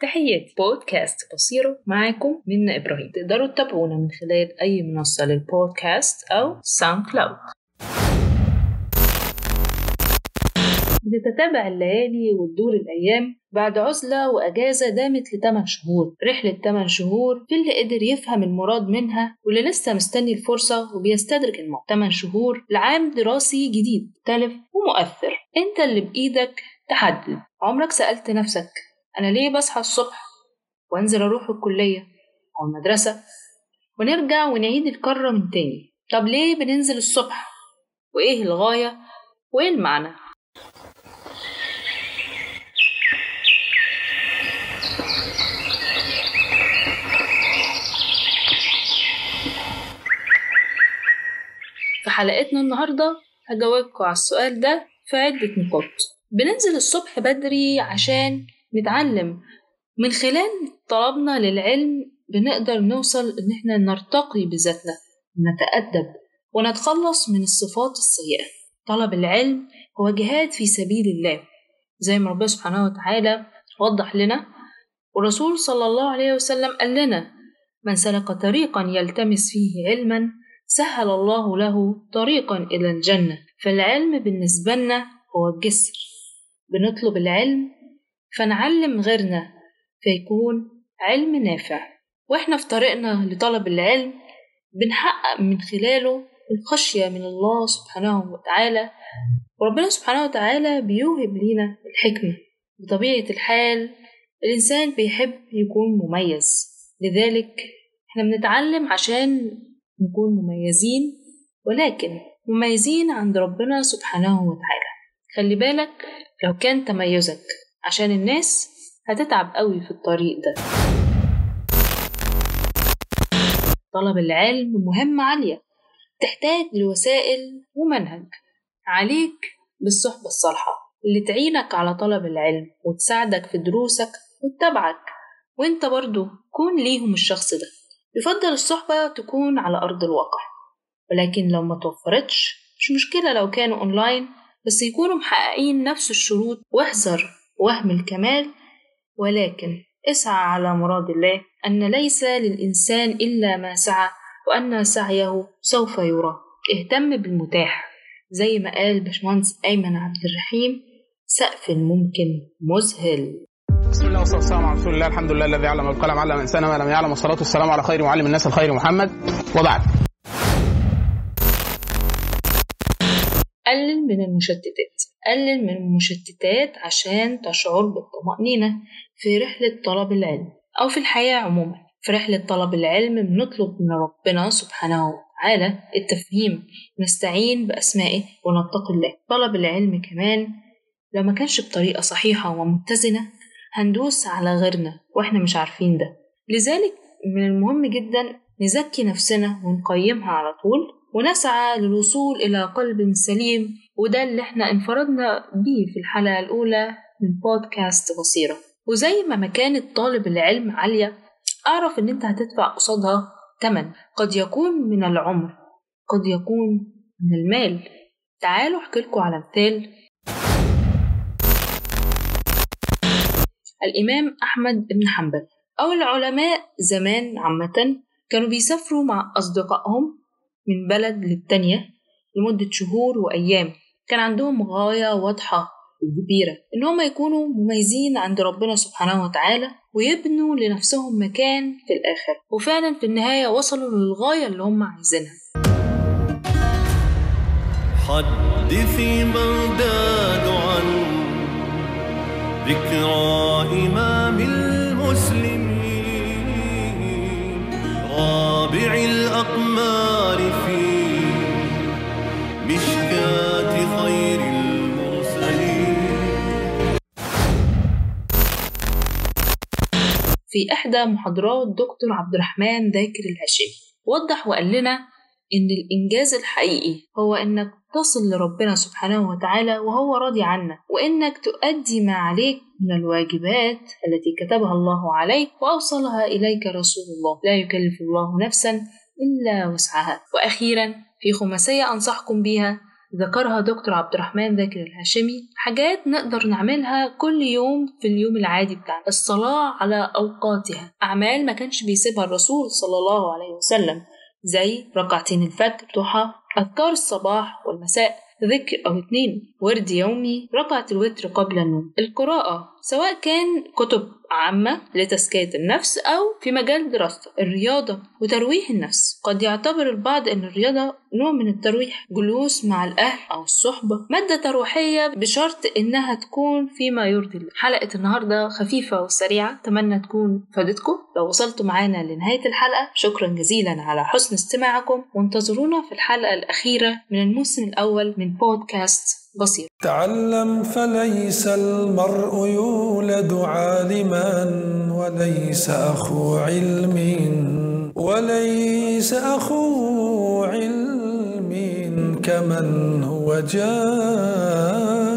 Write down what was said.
تحياتي. بودكاست بصيرة معاكم منا إبراهيم. تقدروا تتابعونا من خلال أي منصة للبودكاست أو ساوند كلاود بتتتابع الليالي وتدور الأيام بعد عزلة وأجازة دامت لتمن شهور. رحلة تمن شهور في اللي قدر يفهم المراد منها واللي لسه مستني الفرصة وبيستدرك الموضوع تمن شهور لعام دراسي جديد مختلف ومؤثر. أنت اللي بإيدك تحدد. عمرك سألت نفسك أنا ليه بصحى الصبح وأنزل أروح الكلية أو المدرسة ونرجع ونعيد الكرة من تاني؟ طب ليه بننزل الصبح؟ وإيه الغاية؟ وإيه المعنى؟ في حلقتنا النهاردة هجاوبكم على السؤال ده في عدة نقاط. بننزل الصبح بدري عشان نتعلم. من خلال طلبنا للعلم بنقدر نوصل إن إحنا نرتقي بذاتنا نتأدب ونتخلص من الصفات السيئة. طلب العلم هو جهاد في سبيل الله. زي ما ربنا سبحانه وتعالى وضح لنا والرسول صلى الله عليه وسلم قال لنا من سلك طريقا يلتمس فيه علما سهل الله له طريقا إلى الجنة. فالعلم بالنسبة لنا هو الجسر. بنطلب العلم فنعلم غيرنا فيكون علم نافع. وإحنا في طريقنا لطلب العلم بنحقق من خلاله الخشية من الله سبحانه وتعالى. وربنا سبحانه وتعالى بيوهب لينا الحكمة بطبيعة الحال الإنسان بيحب يكون مميز. لذلك إحنا بنتعلم عشان نكون مميزين ولكن مميزين عند ربنا سبحانه وتعالى. خلي بالك لو كان تميزك عشان الناس هتتعب قوي في الطريق ده. طلب العلم مهمة عالية. تحتاج لوسائل ومنهج. عليك بالصحبة الصالحة اللي تعينك على طلب العلم وتساعدك في دروسك وتتابعك. وانت برضو كون ليهم الشخص ده. يفضل الصحبة تكون على أرض الواقع. ولكن لو ما توفرتش مش مشكلة لو كانوا أونلاين بس يكونوا محققين نفس الشروط وأحذر وهم الكمال ولكن اسعى على مراد الله أن ليس للإنسان إلا ما سعى وأن سعيه سوف يرى. اهتم بالمتاح. زي ما قال باشمهندس أيمن عبد الرحيم سقف ممكن مذهل. بسم الله والصلاة والسلام على رسول الله الحمد لله الذي علم القلم علم الإنسان ما لم يعلم والصلاة والسلام على خير معلم الناس الخير محمد. وبعد. قلل من المشتتات. قلل من المشتتات عشان تشعر بالطمأنينة في رحلة طلب العلم أو في الحياة عموما. في رحلة طلب العلم بنطلب من ربنا سبحانه وتعالى التفهيم. نستعين بأسمائه ونتقي الله. طلب العلم كمان لو ما كانش بطريقة صحيحة ومتزنة هندوس على غيرنا وإحنا مش عارفين ده. لذلك من المهم جدا نزكي نفسنا ونقيمها على طول ونسعى للوصول إلى قلب سليم وده اللي إحنا انفردنا بيه في الحلقة الأولى من بودكاست بصيرة. وزي ما مكانة طالب العلم عالية أعرف إن أنت هتدفع قصادها تمن. قد يكون من العمر قد يكون من المال. تعالوا أحكي على مثال. الإمام أحمد بن حنبل. أو العلماء زمان عامة كانوا بيسافروا مع أصدقائهم من بلد للتانية لمدة شهور وأيام. كان عندهم غاية واضحة وكبيرة إن هم يكونوا مميزين عند ربنا سبحانه وتعالى ويبنوا لنفسهم مكان في الآخر. وفعلا في النهاية وصلوا للغاية اللي هم عايزينها. حدثي بغداد عن ذكرى إمام المسلمين. رابع الأقمار. في إحدى محاضرات دكتور عبد الرحمن ذاكر الهاشمي وضح وقال لنا إن الإنجاز الحقيقي هو إنك تصل لربنا سبحانه وتعالى وهو راضي عنك وإنك تؤدي ما عليك من الواجبات التي كتبها الله عليك وأوصلها إليك رسول الله. لا يكلف الله نفسا إلا وسعها. وأخيرا في خماسية أنصحكم بها ذكرها دكتور عبد الرحمن ذاكر الهاشمي. حاجات نقدر نعملها كل يوم في اليوم العادي بتاعنا. الصلاة على أوقاتها. أعمال ما كانش بيسيبها الرسول صلى الله عليه وسلم. زي ركعتين الفجر ضحى أذكار الصباح والمساء ذكر أو اتنين ورد يومي ركعة الوتر قبل النوم. القراءة سواء كان كتب عامة لتزكية النفس أو في مجال دراسته الرياضة وترويح النفس. قد يعتبر البعض أن الرياضة نوع من الترويح. جلوس مع الأهل أو الصحبة. مادة ترويحية بشرط إنها تكون فيما يرضي الله. حلقة النهاردة خفيفة وسريعة. أتمنى تكون فادتكم. لو وصلتوا معانا لنهاية الحلقة شكرا جزيلا على حسن استماعكم. وانتظرونا في الحلقة الأخيرة من الموسم الأول من بودكاست بسيط تعلم فليس المرء يولد عالما وليس أخو علم وليس أخو علم كمن هو جاهل